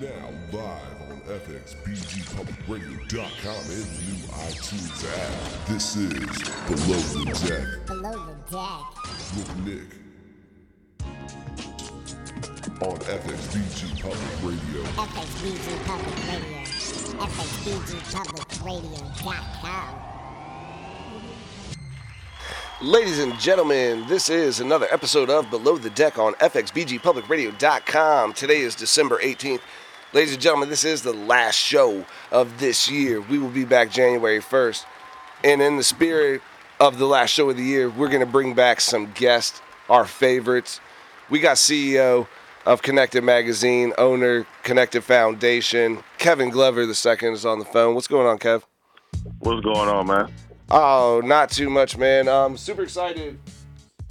Now live on FXBGPublicRadio.com and the new iTunes app. This is Below the Deck Below the deck. with Nick on FXBG Public Radio. FXBG Public Radio. FXBGPublicRadio.com. Ladies and gentlemen, this is another episode of Below the Deck on FXBGPublicRadio.com. Today is December 18th. Ladies and gentlemen, this is the last show of this year. We will be back January 1st. And in the spirit of the last show of the year, we're going to bring back some guests, our favorites. We got CEO of Connected Magazine, owner, Connected Foundation, Kevin Glover the second is on the phone. What's going on, Kev? What's going on, man? Oh, not too much, man. I'm super excited.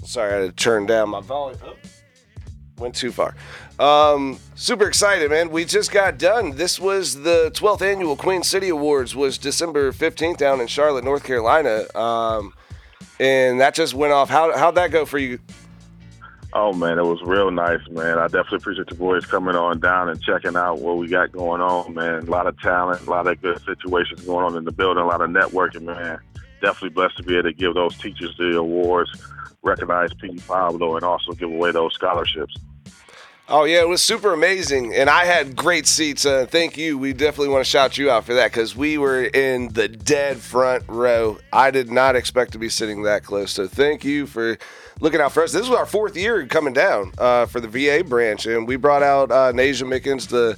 Sorry, I had to turn down my volume. Oh, went too far. Um, super excited, man. We just got done. This was the 12th annual Queen City Awards. Was December 15th down in Charlotte, North Carolina. Um, and that just went off. How how'd that go for you? Oh man, it was real nice, man. I definitely appreciate the boys coming on down and checking out what we got going on, man. A lot of talent, a lot of good situations going on in the building, a lot of networking, man. Definitely blessed to be able to give those teachers the awards, recognize P. Pablo, and also give away those scholarships. Oh yeah, it was super amazing, and I had great seats. Uh, thank you. We definitely want to shout you out for that because we were in the dead front row. I did not expect to be sitting that close. So thank you for looking out for us. This was our fourth year coming down uh, for the VA branch, and we brought out uh, Nasia Mickens, the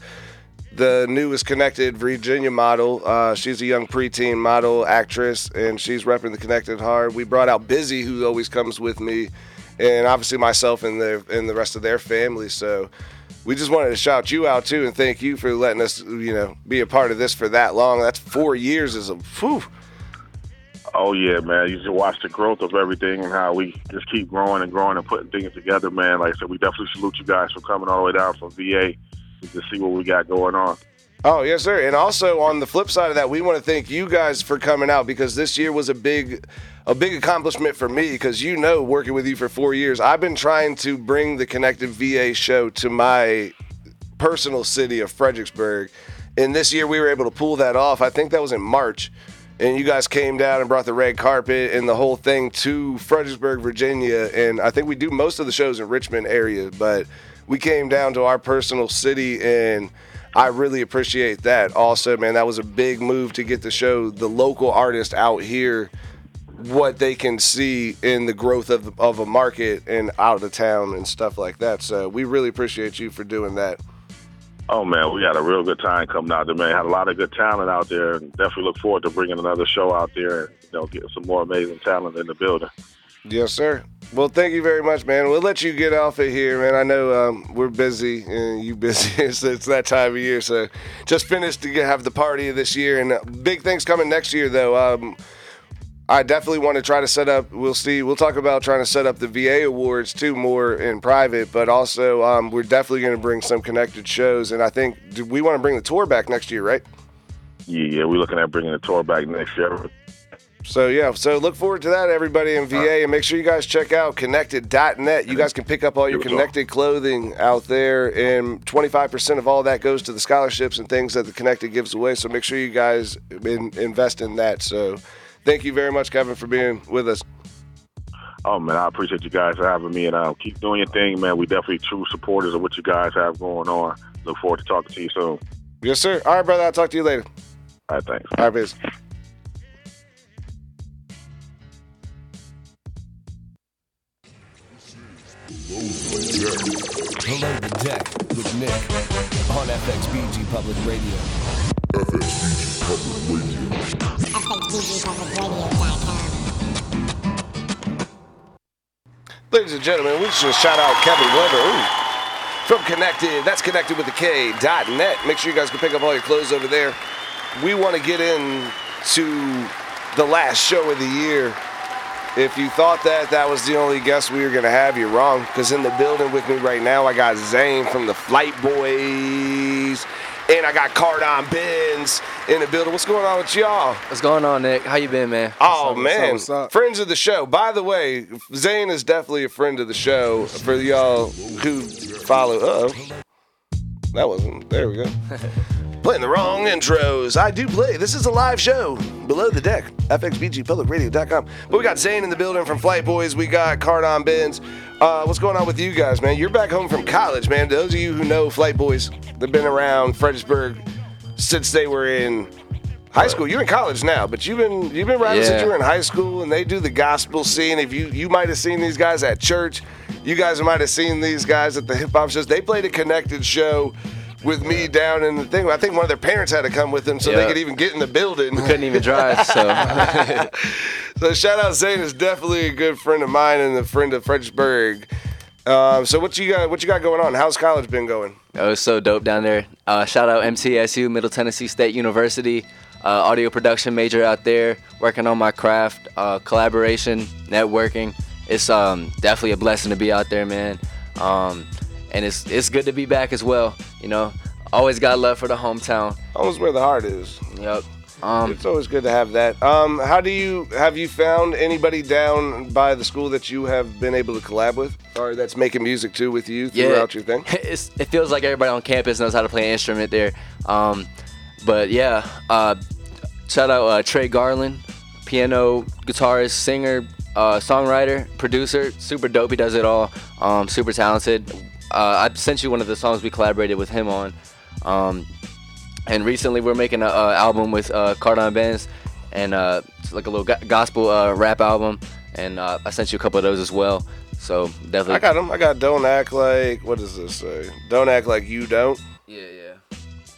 the newest connected Virginia model. Uh, she's a young preteen model actress, and she's repping the connected hard. We brought out Busy, who always comes with me, and obviously myself and the and the rest of their family. So we just wanted to shout you out too, and thank you for letting us, you know, be a part of this for that long. That's four years is a whew. Oh yeah, man. You just watch the growth of everything and how we just keep growing and growing and putting things together, man. Like I said, we definitely salute you guys for coming all the way down from VA to see what we got going on. Oh, yes, sir. And also on the flip side of that, we want to thank you guys for coming out because this year was a big a big accomplishment for me because you know working with you for 4 years, I've been trying to bring the Connected VA show to my personal city of Fredericksburg. And this year we were able to pull that off. I think that was in March. And you guys came down and brought the red carpet and the whole thing to Fredericksburg, Virginia. And I think we do most of the shows in Richmond area, but we came down to our personal city and I really appreciate that. Also, man, that was a big move to get the show the local artist out here what they can see in the growth of, of a market and out of town and stuff like that. So we really appreciate you for doing that. Oh man, we had a real good time coming out there, man. Had a lot of good talent out there, and definitely look forward to bringing another show out there and you know getting some more amazing talent in the building. Yes, sir. Well, thank you very much, man. We'll let you get off of here, man. I know um, we're busy and you busy. so it's that time of year. So just finished to have the party this year, and uh, big things coming next year, though. Um, I definitely want to try to set up. We'll see. We'll talk about trying to set up the VA awards too more in private, but also um, we're definitely going to bring some connected shows, and I think we want to bring the tour back next year, right? Yeah, we're looking at bringing the tour back next year. So yeah, so look forward to that, everybody in VA, and make sure you guys check out connected.net. You guys can pick up all your connected clothing out there, and 25% of all that goes to the scholarships and things that the connected gives away. So make sure you guys in, invest in that. So thank you very much, Kevin, for being with us. Oh man, I appreciate you guys having me, and uh, keep doing your thing, man. We definitely true supporters of what you guys have going on. Look forward to talking to you soon. Yes, sir. All right, brother. I'll talk to you later. All right, thanks. All right, biz. Below the Deck with Nick on FXBG Public Radio. FXBG Public Radio. Ladies and gentlemen, we just shout out Kevin ooh, from Connected. That's connected with the K dot net. Make sure you guys can pick up all your clothes over there. We want to get in to the last show of the year. If you thought that that was the only guest we were going to have, you're wrong. Because in the building with me right now, I got Zane from the Flight Boys, and I got Kardon Benz in the building. What's going on with y'all? What's going on, Nick? How you been, man? Oh man, what's up? friends of the show. By the way, Zane is definitely a friend of the show for y'all who follow. Uh that wasn't. There we go. Playing the wrong intros. I do play. This is a live show. Below the deck. FXBGPublicRadio.com. But we got Zane in the building from Flight Boys. We got Kardon Benz. Uh, what's going on with you guys, man? You're back home from college, man. Those of you who know Flight Boys, they've been around Fredericksburg since they were in high school. You're in college now, but you've been you've been riding since you were in high school, and they do the gospel scene. If you you might have seen these guys at church, you guys might have seen these guys at the hip hop shows. They played a connected show with me down in the thing. I think one of their parents had to come with them so they could even get in the building. We Couldn't even drive, so So shout out Zane is definitely a good friend of mine and a friend of Fredericksburg. Um, so what you got? What you got going on? How's college been going? it was so dope down there. Uh, shout out MTSU, Middle Tennessee State University, audio production major out there, working on my craft, uh, collaboration, networking. It's um, definitely a blessing to be out there, man. Um, and it's it's good to be back as well. You know, always got love for the hometown. Almost where the heart is. Yep. Um, It's always good to have that. Um, how do you have you found anybody down by the school that you have been able to collab with, or that's making music too with you yeah, throughout your thing? It's, it feels like everybody on campus knows how to play an instrument there. Um, but yeah, uh, shout out uh, Trey Garland, piano, guitarist, singer, uh, songwriter, producer, super dope. He does it all. Um, super talented. Uh, I sent you one of the songs we collaborated with him on. Um, and recently we're making an album with uh, Kardon Benz, and uh, it's like a little go- gospel uh, rap album. And I sent you a couple of those as well. So definitely. I got them. I got "Don't Act Like." What does this say? "Don't act like you don't."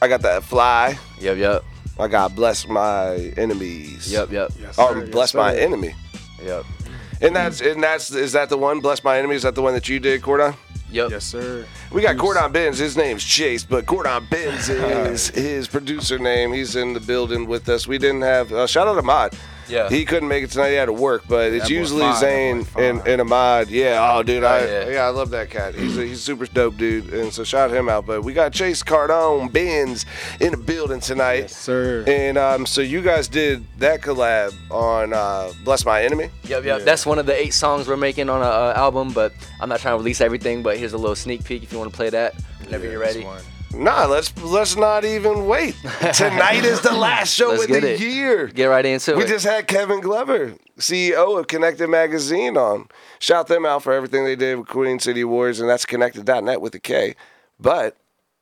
Yeah, yeah. I got that "Fly." Yep, yep, I got "Bless My Enemies." yep, yep, Or "Bless My Enemy." yep. And that's and that's is that the one? "Bless My Enemy." Is that the one that you did, Kardon? Yep. Yes, sir. We got Kardon Benz. His name's Chase, but Cordon Benz is his producer name. He's in the building with us. We didn't have uh, shout out to Ahmad. Yeah. He couldn't make it tonight. He had to work, but it's usually fine, Zane boy fine. and, and Ahmad. Yeah. Oh, dude. I, yeah. yeah. I love that cat. He's a, he's a super dope dude, and so shout him out. But we got Chase Kardon Benz in the building tonight. Yes, sir. And um, so you guys did that collab on uh, "Bless My Enemy." Yep, yep. That's one of the eight songs we're making on a uh, album, but I'm not trying to release everything. But here's a little sneak peek if you want to play that whenever you're ready. Nah, let's let's not even wait. Tonight is the last show Let's of get the it. year. Get right into We it. We just had Kevin Glover, CEO of Connected Magazine, on. Shout them out for everything they did with Queen City Awards, and that's connected.net with a K. But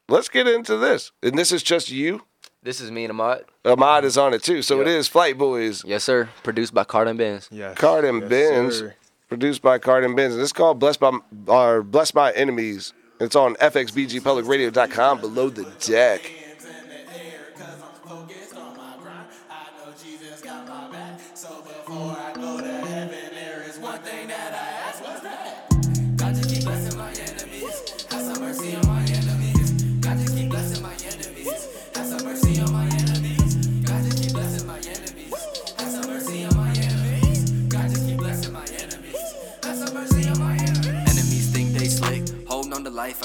let's get into this. And this is just you. this is me and Ahmad. Ahmad is on it too. So it Yeah. is Flight Boys, Yes, sir. Produced by Kardon Benz. Yes. Kardon Yes, Benz, sir. produced by Kardon Benz. And it's called Blessed by or Blessed by Enemies. It's on fxbgpublicradio.com below the deck.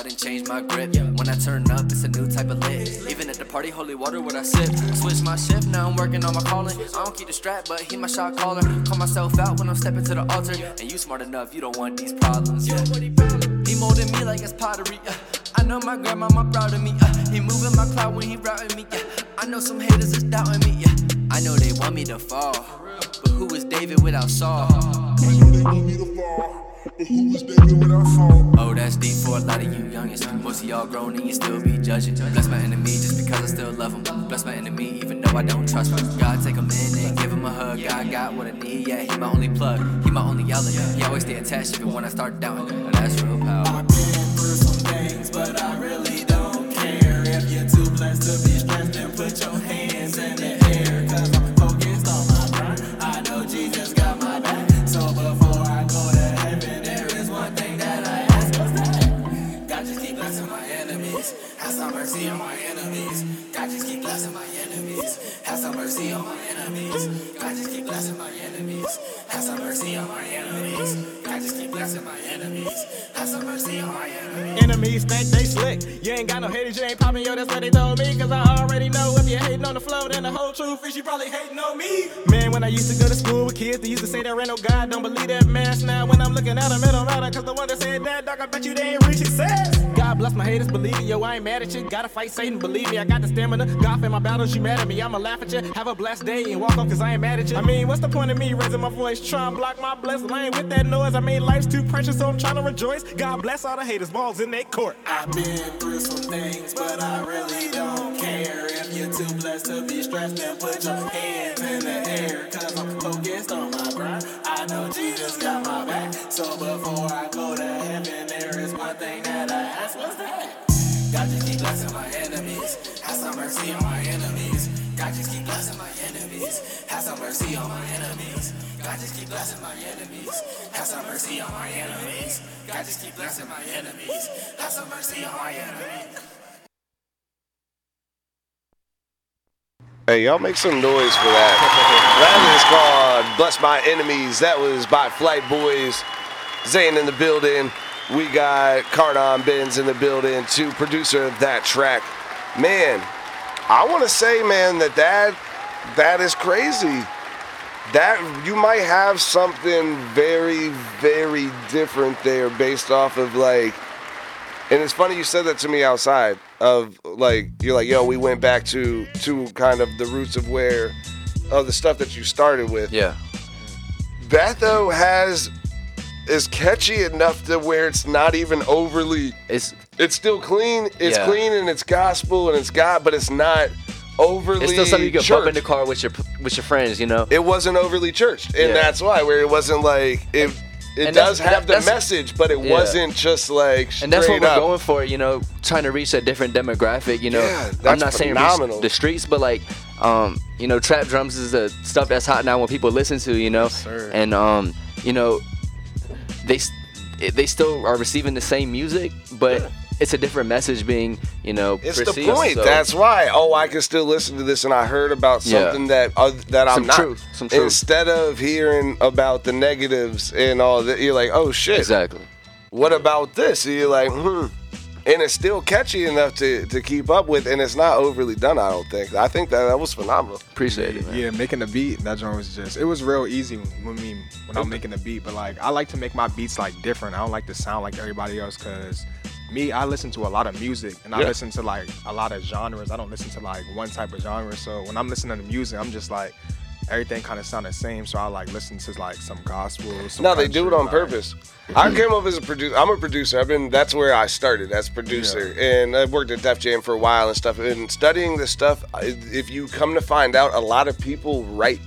I didn't change my grip. When I turn up, it's a new type of lit. Even at the party, holy water, what I sip. Switch my shift, now I'm working on my calling. I don't keep the strap, but he my shot caller. Call myself out when I'm stepping to the altar. And you smart enough, you don't want these problems. He molding me like it's pottery. Uh, I know my grandma, proud of me. Uh, he moving my cloud when he routing me. Yeah. I know some haters is doubting me. Yeah. I know they want me to fall. But who is David without Saul? Oh, that's deep for a lot of you youngins. Most of y'all grown and you still be judging. Bless my enemy just because I still love him. Bless my enemy even though I don't trust him. God take him in and give him a hug. God got what I need, yeah, he my only plug. He my only yelling. He always stay attached even when I start doubting. That's real power. I've him. Have some mercy on my enemies. I just keep blessing my enemies. Have some mercy on my enemies. Enemies think they slick. You ain't got no haters, you ain't popping, yo, that's what they told me. Cause I already know if you're hating on the flow, then the whole truth is you probably hating on me. Man, when I used to go to school with kids, they used to say there ain't no God, don't believe that mask. Now when I'm looking at them, it don't matter. Cause the one that said that, dog, I bet you they ain't reach success. God bless my haters, believe me, yo, I ain't mad at you. Gotta fight Satan, believe me, I got the stamina. God in my battles, you mad at me, I'ma laugh at you. Have a blessed day and walk off cause I ain't mad at you. I mean, what's the point of me raising my voice? Trying to block my blessing. I ain't with that noise. I mean, life's too precious, so I'm trying to rejoice. God bless all the haters, balls in their court. I've been through some things, but I really don't care. If you're too blessed to be stressed, then put your hands in the air. Cause I'm focused on my grind. I know Jesus got my back. So before I go to heaven, there is one thing that I ask. What's that? God just keep blessing my enemies. Have some mercy on my enemies. God just keep blessing my enemies. Have some mercy on my enemies. God just keep blessing my enemies. Have some mercy on my enemies. God just keep blessing my enemies. Have some mercy on my enemies. Hey, y'all make some noise for that. that is called Bless My Enemies. That was by Flight Boys. Zane in the building. We got Kardon Benz in the building, too, producer of that track. Man, I want to say, man, that that that is crazy. That you might have something very, very different there based off of like and it's funny you said that to me outside of like you're like, yo, we went back to to kind of the roots of where of the stuff that you started with. Yeah. That though has is catchy enough to where it's not even overly It's it's still clean, it's Yeah. clean and it's gospel and it's God, but it's not overly it's still something you can bump in the car with your with your friends, you know. It wasn't overly churched. And Yeah. that's why where it wasn't like it it And does have the that's- message, but it Yeah. wasn't just like and that's what straight we're up. going for, you know, trying to reach a different demographic. You know, Yeah, I'm that's not saying phenomenal. reach the streets, but like, um, you know, trap drums is the stuff that's hot now when people listen to, you know, sir. and um, you know, they s- they still are receiving the same music, but it's a different message being, you know, It's the point. so- That's why. Oh, I can still listen to this, and I heard about Yeah. something that uh, that I'm Some not. truth, some truth. Instead of hearing about the negatives and all that, you're like, oh shit. exactly. What about this? And you're like, hmm. And it's still catchy enough to, to keep up with, and it's not overly done. I don't think. I think that that was phenomenal. Appreciate it, man. Yeah, making the beat, that joint was just it was real easy when me when I'm making the beat, but like I like to make my beats like different. I don't like to sound like everybody else cuz me, I listen to a lot of music and I Yeah. listen to like a lot of genres. I don't listen to like one type of genre. So when I'm listening to music, I'm just like everything kind of sound the same. So I like listen to like some gospel. Some No, they do it on like- purpose. I came up as a producer. I'm a producer. I've been. That's where I started as producer, and I've worked at Def Jam for a while and stuff. And studying this stuff, if you come to find out, a lot of people write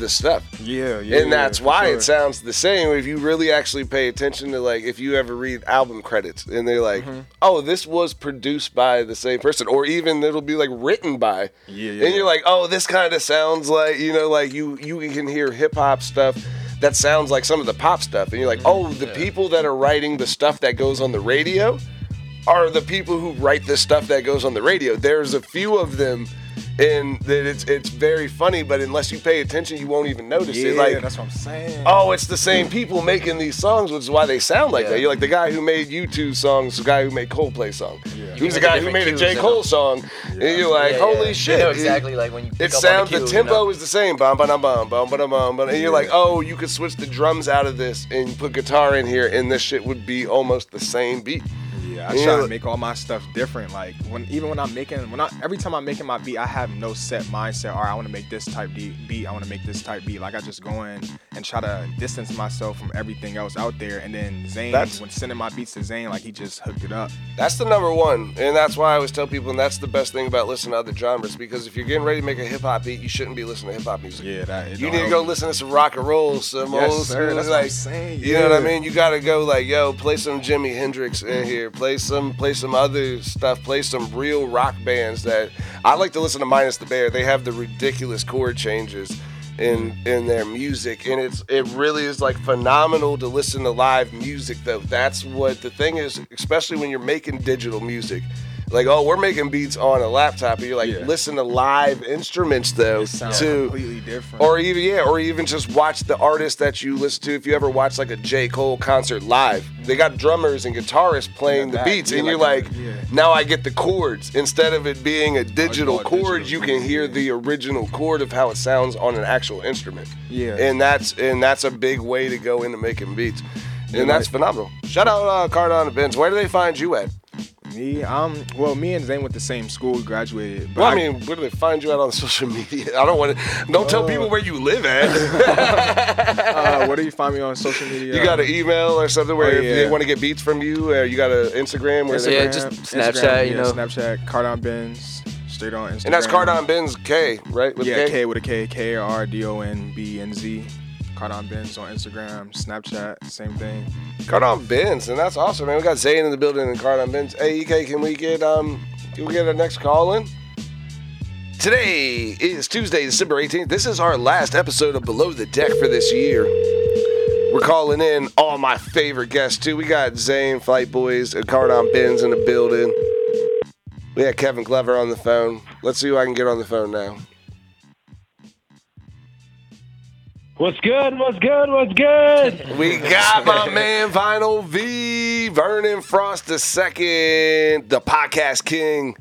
the stuff. Yeah, yeah. and that's for why sure. it sounds the same if you really actually pay attention to like if you ever read album credits and they're like Mm-hmm. oh this was produced by the same person or even it'll be like written by Yeah, yeah, and you're yeah. like oh this kind of sounds like you know like you you can hear hip hop stuff that sounds like some of the pop stuff and you're like Mm-hmm. oh the people that are writing the stuff that goes on the radio are the people who write the stuff that goes on the radio there's a few of them and that it's it's very funny but unless you pay attention you won't even notice Yeah, it like that's what I'm saying. oh, it's the same people making these songs, which is why they sound like Yeah. that. You're like the guy who made U2 songs, the guy who made Coldplay song. Yeah. He's the guy who made a different J. cues in Cole them. song. And you're like, Yeah, holy yeah. shit. You know exactly like when you pick It up on the sounds, the, cue, you tempo know? is the same. Bum, ba, dum, bum, bum, ba, dum, bum, bum. And you're like, oh, you could switch the drums out of this and put guitar in here, and this shit would be almost the same beat. Yeah, I Yeah. try to make all my stuff different. Like when even when I'm making when I every time I'm making my beat, I have no set mindset. All right, I want to make this type de- beat. I want to make this type beat. Like I just go in and try to distance myself from everything else out there. And then Zane, That's- when sending my beats to Zane, like he just hooked it up. That's the number one, and that's why I always tell people, and that's the best thing about listening to other genres. Because if you're getting ready to make a hip hop beat, you shouldn't be listening to hip hop music. Yeah, that. You need to go listen to some rock and roll, some Yes, old sir, school, that's what I'm like, saying, you know what I mean. You gotta go like, yo, play some Jimi Hendrix in here, play some, play some other stuff, play some real rock bands that I like to listen to. Minus the Bear, they have the ridiculous chord changes in in their music, and it's it really is like phenomenal to listen to live music. Though that's what the thing is, especially when you're making digital music. Like, oh, we're making beats on a laptop. And you're like, Yeah. listen to live instruments though, sounds to completely different. or even yeah, or even just watch the artist that you listen to. If you ever watch like a J Cole concert live, they got drummers and guitarists playing Yeah, the that- beats, yeah, and you're like like, yeah. now I get the chords instead of it being a digital all chord. digital, You can hear the original chord of how it sounds on an actual instrument. Yeah. and that's and that's a big way to go into making beats, and that's phenomenal. Shout out uh, Kardon and Benz. Where do they find you at? Me, um, well, me and Zane went the same school, we graduated. But Well, I mean, where do they find you out on social media? I don't want to. Don't tell Uh, people where you live at. uh, where do you find me on social media? You got an email or something where Oh, if they want to get beats from you, uh, you got an Instagram where they Yeah, just Snapchat, you yeah, know. Snapchat, Kardon Benz, straight on Instagram. and that's Kardon Benz K, right? With yeah, K? K with a K, K A R D O N B N Z. Kardon Benz on Instagram, Snapchat, same thing. Kardon Benz, and that's awesome, man. We got Zane in the building and Kardon Benz. Hey, EK, can we get um, can we get our next call in? Today is Tuesday, December 18th. This is our last episode of Below the Deck for this year. We're calling in all my favorite guests too. We got Zane, Flight Boys, and Kardon Benz in the building. We had Kevin Glover on the phone. Let's see who I can get on the phone now. What's good? What's good? What's good? We got my man Vinyl V, Vernon Frost the second, the podcast king.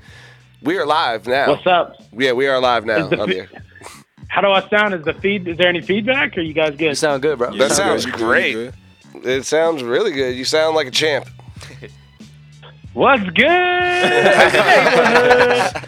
We are live now. What's up? Yeah, we are live now. Is the on fe- the air. How do I sound? Is the feed? Is there any feedback? Or you guys good? You good? sound good, bro. That sounds good. great. It sounds really good. You sound like a champ. What's good?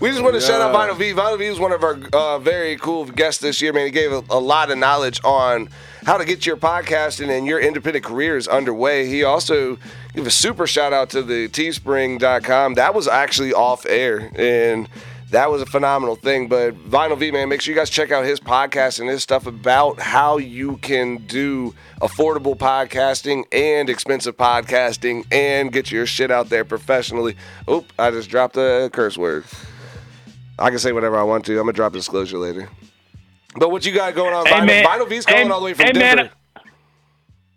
We just want to shout out Yeah. Vinyl V. Vinyl V was one of our uh, very cool guests this year, man. He gave a, a lot of knowledge on how to get your podcasting and your independent careers underway. He also gave a super shout out to the teespring.com. That was actually off air and that was a phenomenal thing. But Vinyl V, man, make sure you guys check out his podcast and his stuff about how you can do affordable podcasting and expensive podcasting and get your shit out there professionally. Oop, I just dropped a curse word. I can say whatever I want to. I'm gonna drop a disclosure later. But what you got going on? Hey, Vinyl, man. Vinyl V's calling Hey, all the way from hey, man.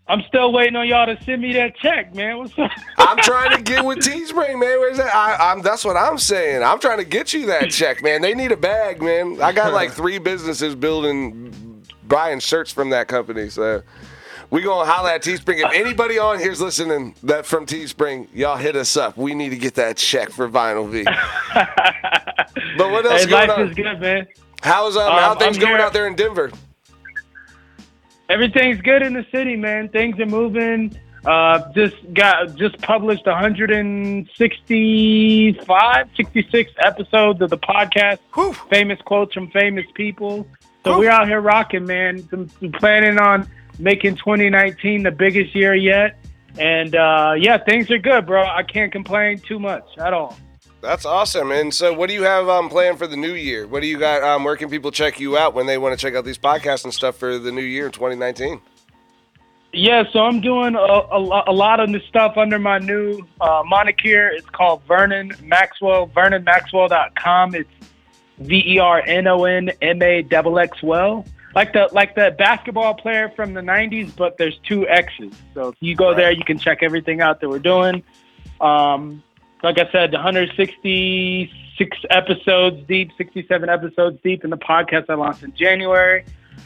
Denver. I'm still waiting on y'all to send me that check, man. What's up? I'm trying to get with Teespring, man. Where's that? I, I'm. That's what I'm saying. I'm trying to get you that check, man. They need a bag, man. I got like three businesses building, buying shirts from that company. So we gonna holla at Teespring. If anybody on here's listening that from Teespring, y'all hit us up. We need to get that check for Vinyl V. but what else hey, going life on? is good, man. How's um, Um, how things I'm going here- out there in Denver? Everything's good in the city, man. Things are moving. Uh, just got just published 165, 66 episodes of the podcast. Whew. Famous quotes from famous people. So we're out here rocking, man. I'm planning on making 2019 the biggest year yet. And uh, yeah, things are good, bro. I can't complain too much at all. That's awesome. And so, what do you have um, planned for the new year? What do you got? Um, where can people check you out when they want to check out these podcasts and stuff for the new year, 2019? Yeah, so I'm doing a, a, a lot of the stuff under my new uh, moniker. It's called Vernon Maxwell, VernonMaxwell.com. It's V E R N O N M A double X well. Like the like the basketball player from the '90s, but there's two X's. So if you go there, you can check everything out that we're doing. Um, like I said, 166 episodes deep, 67 episodes deep in the podcast I launched in January.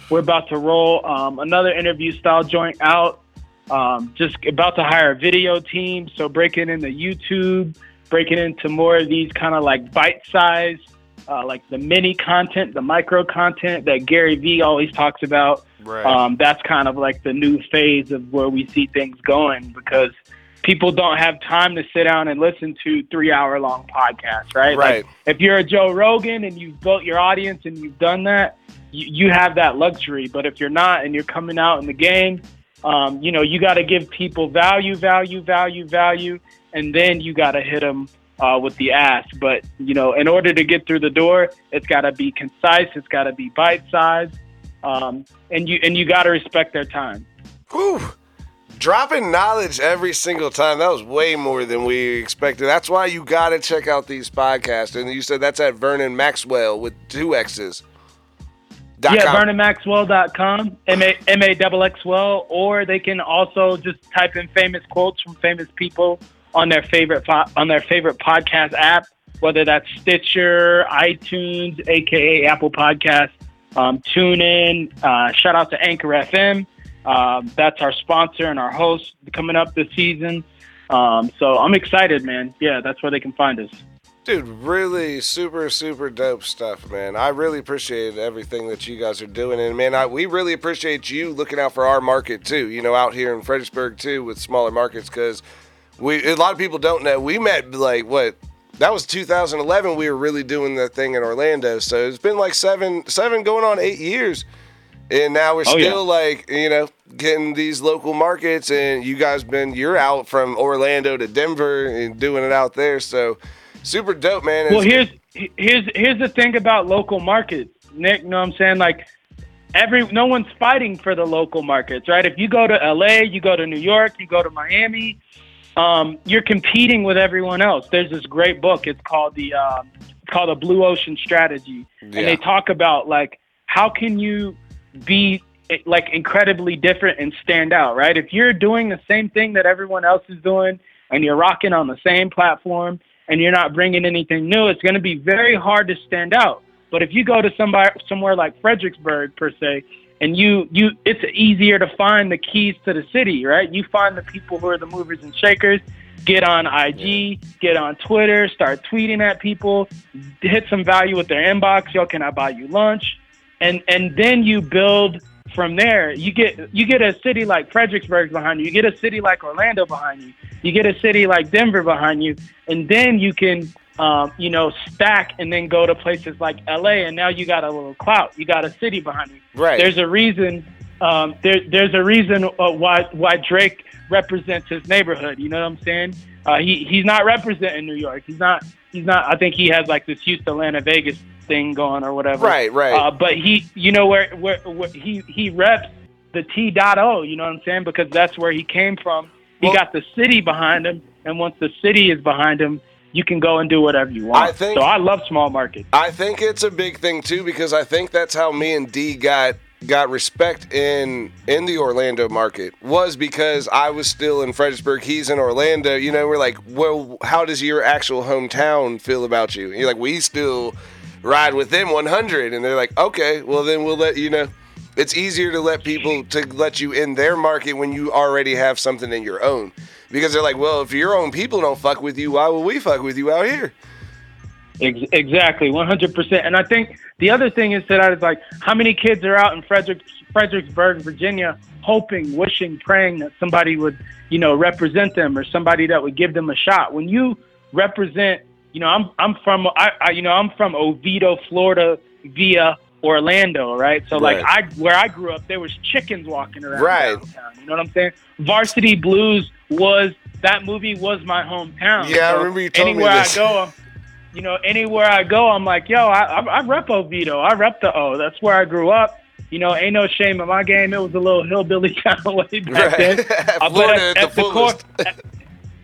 We're about to roll um, another interview style joint out. Um, just about to hire a video team, so breaking into YouTube, breaking into more of these kind of like bite size, uh, like the mini content, the micro content that Gary Vee always talks about. Right. Um, that's kind of like the new phase of where we see things going because people don't have time to sit down and listen to three hour long podcasts, right? Right. Like if you're a Joe Rogan and you've built your audience and you've done that, you, you have that luxury. But if you're not and you're coming out in the game, um, you know, you got to give people value, value, value, value, and then you got to hit them uh, with the ask. But you know, in order to get through the door, it's got to be concise. It's got to be bite sized, um, and you and you got to respect their time. Whew. Dropping knowledge every single time. That was way more than we expected. That's why you got to check out these podcasts. And you said that's at Vernon Maxwell with two X's. Dot yeah, com. VernonMaxwell.com, M A M A double X well, or they can also just type in famous quotes from famous people on their favorite po- on their favorite podcast app, whether that's Stitcher, iTunes, aka Apple Podcast, um, tune in. Uh, shout out to Anchor FM. Um, that's our sponsor and our host coming up this season. Um, so I'm excited, man. Yeah, that's where they can find us. Dude, really super, super dope stuff, man. I really appreciate everything that you guys are doing. And, man, I, we really appreciate you looking out for our market, too, you know, out here in Fredericksburg, too, with smaller markets, because we a lot of people don't know. We met, like, what? That was 2011. We were really doing the thing in Orlando. So it's been like seven, seven going on eight years. And now we're Oh, yeah. still like, you know, getting these local markets and you guys been you're out from Orlando to Denver and doing it out there. So super dope, man. Well, here's here's here's the thing about local markets, Nick. You know what I'm saying? Like every no one's fighting for the local markets, right? If you go to LA, you go to New York, you go to Miami, um, you're competing with everyone else. There's this great book. It's called the um, it's called the Blue Ocean Strategy, Yeah. and they talk about like how can you be like incredibly different and stand out, right? If you're doing the same thing that everyone else is doing and you're rocking on the same platform and you're not bringing anything new, it's going to be very hard to stand out. But if you go to somebody somewhere like Fredericksburg per se, and you you it's easier to find the keys to the city, right? You find the people who are the movers and shakers, get on IG, get on Twitter, start tweeting at people, hit some value with their inbox, yo, can I buy you lunch? And and then you build from there. You get you get a city like Fredericksburg behind you, you get a city like Orlando behind you, you get a city like Denver behind you, and then you can um, you know, stack and then go to places like LA, and now you got a little clout. You got a city behind you. Right. There's a reason. Um, there, there's a reason uh, why why Drake represents his neighborhood. You know what I'm saying? Uh, he he's not representing New York. He's not. He's not. I think he has like this Houston, Atlanta, Vegas thing going or whatever. Right, right. Uh, but he, you know, where where, where he he reps the T dot O. You know what I'm saying? Because that's where he came from. He Well- got the city behind him, and once the city is behind him, you can go and do whatever you want. I think- so. I love small markets. I think it's a big thing too because I think that's how me and D got got respect in in the Orlando market was because I was still in Fredericksburg. He's in Orlando. You know, we're like, well, how does your actual hometown feel about you? And you're like, we still ride with them 100, and they're like, okay, well then we'll let you know. It's easier to let people to let you in their market when you already have something in your own. Because they're like, well, if your own people don't fuck with you, why will we fuck with you out here? Exactly, 100%. And I think the other thing is that I was like, how many kids are out in Frederick, Fredericksburg, Virginia, hoping, wishing, praying that somebody would, you know, represent them or somebody that would give them a shot. When you represent, you know, I'm I'm from I, I you know I'm from Oviedo, Florida, via Orlando, right? So like I where I grew up, there was chickens walking around Right. downtown. You know what I'm saying? Varsity Blues was that movie was my hometown. Yeah, I remember you told me anywhere this. I go, I'm, you know, anywhere I go, I'm like, yo, I, I, I rep Oviedo. I rep the O. That's where I grew up. You know, ain't no shame in my game. It was a little hillbilly kind of way back then. Uh, but Florida at, the, core, fullest.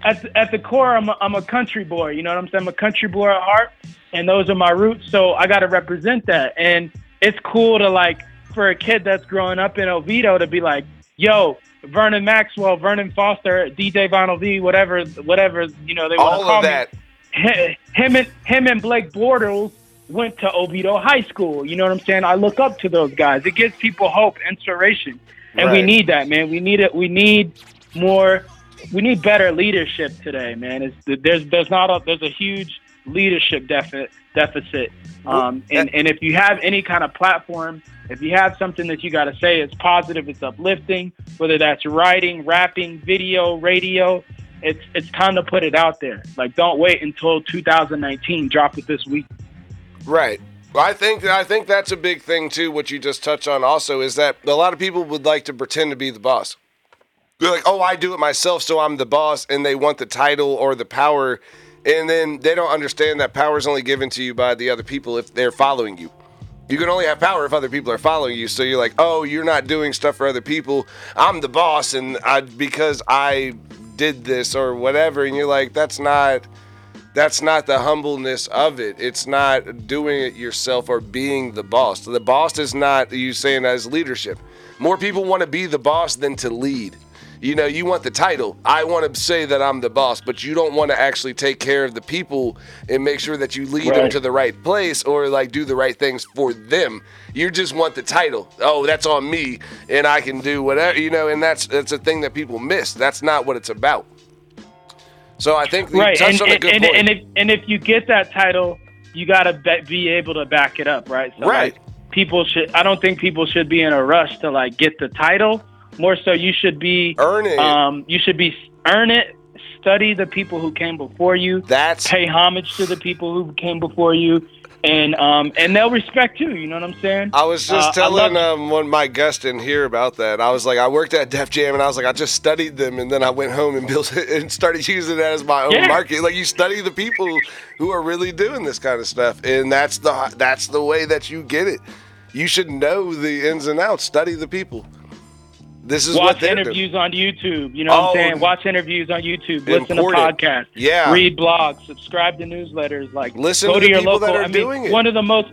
at, the- at the core, I'm a, I'm a country boy. You know what I'm saying? I'm a country boy at heart, and those are my roots. So I got to represent that. And it's cool to like for a kid that's growing up in Oviedo to be like, yo, Vernon Maxwell, Vernon Foster, DJ Vinyl V, whatever, whatever you know they want to All call of me that. hi- him and him and Blake Bortles went to Oviedo High School. You know what I'm saying? I look up to those guys. It gives people hope, inspiration, and we need that, man. We need it. We need more. We need better leadership today, man. It's, there's there's not a there's a huge leadership deficit deficit. Um, and, and if you have any kind of platform, if you have something that you got to say, it's positive, it's uplifting, whether that's writing, rapping, video, radio, it's it's time to put it out there. Like, don't wait until 2019. Drop it this week. Right. Well, I think I think that's a big thing too. What you just touched on also is that a lot of people would like to pretend to be the boss. They're like, "Oh, I do it myself, so I'm the boss," and they want the title or the power, and then they don't understand that power is only given to you by the other people if they're following you. You can only have power if other people are following you. So you're like, "Oh, you're not doing stuff for other people. I'm the boss, and I because I did this or whatever." And you're like, "That's not." that's not the humbleness of it. It's not doing it yourself or being the boss. The boss is not you saying as leadership. More people want to be the boss than to lead. You know, you want the title. I want to say that I'm the boss, but you don't want to actually take care of the people and make sure that you lead them to the right place or like do the right things for them. You just want the title. Oh, that's on me, and I can do whatever. You know, and that's that's a thing that people miss. That's not what it's about. So I think right touched and, and, good and, point. and if and if you get that title you got to be, be able to back it up right so Right. like, people should i don't think people should be in a rush to like get the title more so you should be earn it. um you should be earn it study the people who came before you That's pay homage to the people who came before you and um and they'll respect you you know what i'm saying I was just Uh, telling um, one my guest didn't hear about that. I was like, I worked at Def Jam, and I was like, I just studied them, and then I went home and built it and started using it as my own Yeah. market. Like you study the people who are really doing this kind of stuff, and that's the that's the way that you get it. You should know the ins and outs. Study the people. This is what Watch they're doing. interviews on YouTube. You know what Oh, I'm saying? Watch interviews on YouTube. Listen important. to podcasts. Yeah. Read blogs. Subscribe to newsletters. Like Listen go to to, your people local. that are I mean, doing it. One of the most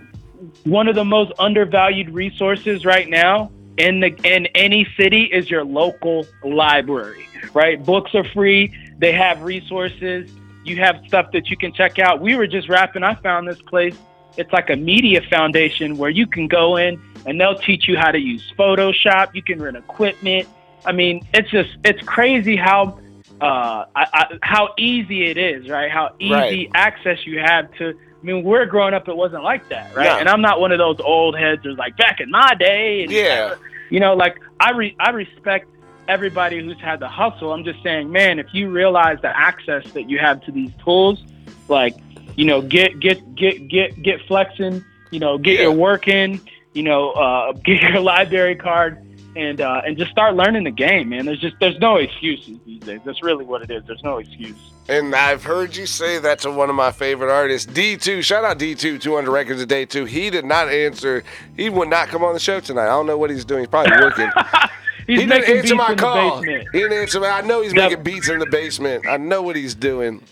one of the most undervalued resources right now in the in any city is your local library. Right? Books are free. They have resources. You have stuff that you can check out. We were just rapping. I found this place. It's like a media foundation where you can go in and they'll teach you how to use Photoshop. You can rent equipment. I mean, it's just it's crazy how uh, I, I, how easy it is, right? How easy Right. access you have to. I mean, we're growing up, it wasn't like that, right? No. And I'm not one of those old heads who's like back in my day. And Yeah. you know, like I re- I respect everybody who's had the hustle. I'm just saying, man, if you realize the access that you have to these tools, like you know, get get get get get flexing, you know, get Yeah. your work in, you know, uh, get your library card. And uh, and just start learning the game, man. There's just there's no excuses these days. That's really what it is. There's no excuse. And I've heard you say that to one of my favorite artists, D2. Shout out D2, 200 records a day too. He did not answer. He would not come on the show tonight. I don't know what he's doing. He's probably working. He's he didn't making answer my call. He didn't answer. My. I know he's Yep. making beats in the basement. I know what he's doing.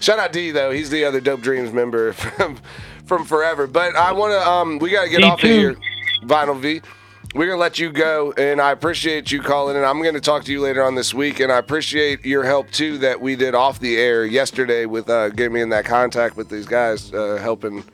Shout out D though. He's the other Dope Dreams member from from forever. But I want to. Um, we got to get off of D2. here. Vinyl V. We're gonna let you go, and I appreciate you calling And I'm gonna talk to you later on this week, and I appreciate your help too that we did off the air yesterday with uh, getting me in that contact with these guys, uh, helping.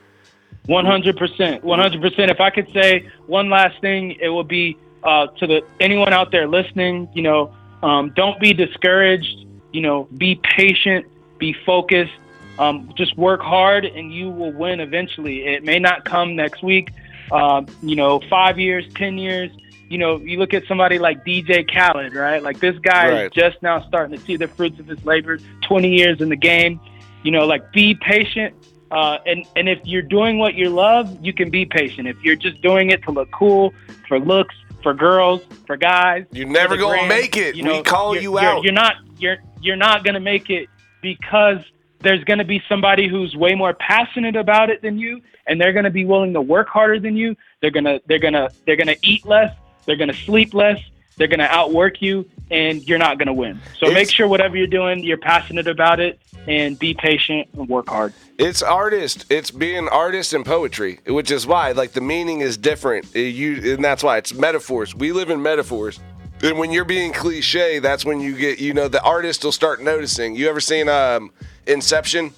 One hundred percent, one hundred percent. If I could say one last thing, it would be uh, to the anyone out there listening. You know, um, don't be discouraged. You know, be patient, be focused. Um, just work hard, and you will win eventually. It may not come next week. Uh, you know, five years, ten years. You know, you look at somebody like DJ Khaled, right? Like this guy Right. is just now starting to see the fruits of his labor. Twenty years in the game. You know, like be patient. Uh, and and if you're doing what you love, you can be patient. If you're just doing it to look cool, for looks, for girls, for guys, You're never gonna make it. We call you're- you you're- out. You're not you're you're not gonna make it because there's gonna be somebody who's way more passionate about it than you, and they're gonna be willing to work harder than you. They're gonna they're gonna they're gonna eat less. They're gonna sleep less. They're gonna outwork you, and you're not gonna win. So It's- make sure whatever you're doing, you're passionate about it, and be patient and work hard. It's artist. It's being artist and poetry, which is why like the meaning is different. You and that's why it's metaphors. We live in metaphors. And when you're being cliche, that's when you get you know the artist will start noticing. You ever seen um Inception?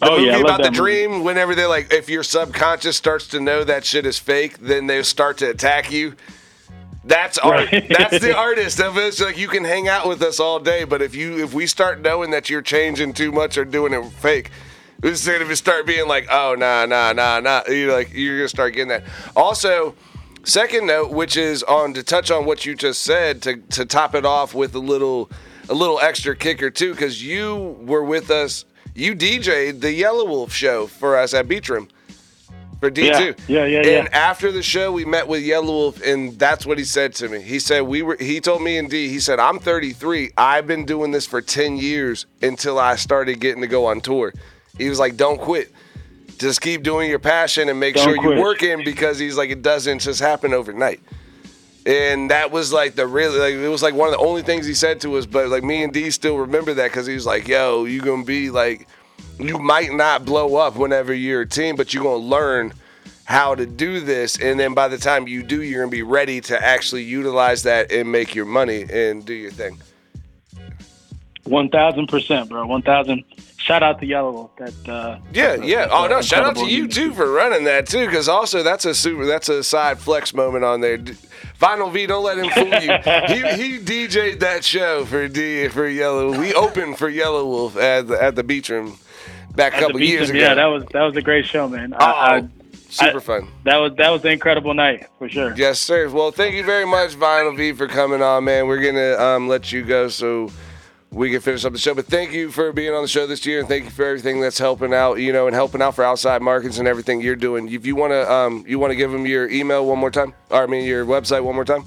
The Oh, movie yeah, about the movie. dream. Whenever they like, if your subconscious starts to know that shit is fake, then they start to attack you. That's art. Right. That's the artist of it. It's like you can hang out with us all day, but if you if we start knowing that you're changing too much or doing it fake, it's to start being like, oh nah nah nah nah. You're like you're gonna start getting that. Also, second note, which is on to touch on what you just said, to to top it off with a little a little extra kicker too, because you were with us. You DJ'd the Yelawolf show for us at Beachroom for D2. Yeah, yeah, yeah, And yeah. after the show, we met with Yelawolf, and that's what he said to me. He said we were. He told me and D. He said I'm 33. I've been doing this for 10 years until I started getting to go on tour. He was like, "Don't quit. Just keep doing your passion and make Don't sure you're quit. working because he's like it doesn't just happen overnight." And that was like the really like it was like one of the only things he said to us. But like me and D still remember that because he was like, "Yo, you gonna be like." You might not blow up whenever you're a team, but you're gonna learn how to do this, and then by the time you do, you're gonna be ready to actually utilize that and make your money and do your thing. One thousand percent, bro. One thousand. Shout out to Yelawolf. That uh, Yeah, yeah. Oh no, shout out to you too for running that too, because also that's a super, that's a side flex moment on there. Vinyl V, don't let him fool you. he he DJ'd that show for D for Yellow. We opened for Yelawolf at the, at the Beach Room back a couple years ago. Yeah, that was that was a great show, man. oh, I, I, super I- fun. that was that was an incredible night for sure. Yes, sir. Well, thank you very much, Vinyl V, for coming on, man. We're gonna um, let you go so we can finish up the show. But thank you for being on the show this year, and thank you for everything that's helping out, you know, and helping out for outside markets and everything you're doing. If you wanna, um, you wanna give them your email one more time, or I mean your website one more time.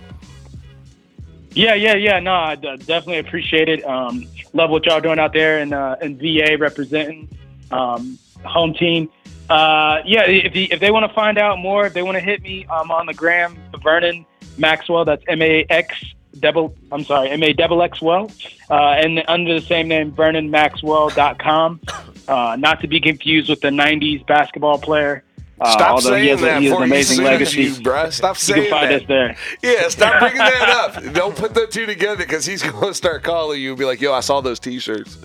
Yeah, yeah, yeah. No, I definitely appreciate it. Um, love what y'all doing out there and uh, in VA representing um, home team. Uh, yeah, if you, if they want to find out more, if they want to hit me, I'm on the gram, Vernon Maxwell. That's M A X double. I'm sorry, M A double X well, uh, and under the same name, VernonMaxwell.com. Uh, not to be confused with the '90s basketball player. Uh, Stop saying that he has before an amazing legacy. you, bruh. Stop you saying can find that. us there. Yeah, stop bringing that up. Don't put the two together because he's going to start calling you and be like, "Yo, I saw those T-shirts."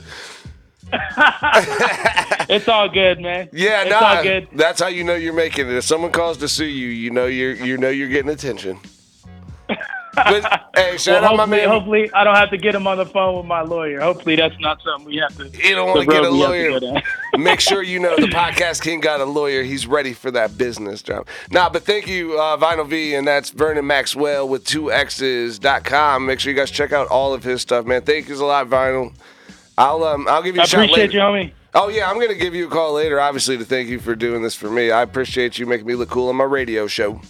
It's all good, man. Yeah, it's no, all good. that's how you know you're making it. If someone calls to sue you, you know you're you know you're getting attention. But, hey, shout well, out my man. hopefully, I don't have to get him on the phone with my lawyer. Hopefully, that's not something we have to. You don't want to get a road we have to lawyer. Make sure you know the podcast king got a lawyer. He's ready for that business job. Nah, but thank you, uh, Vinyl V, and that's Vernon Maxwell with two X's.com. Make sure you guys check out all of his stuff, man. Thank you a lot, Vinyl. I'll um I'll give you I a shout appreciate later. you, homie. Oh yeah, I'm gonna give you a call later, obviously, to thank you for doing this for me. I appreciate you making me look cool on my radio show.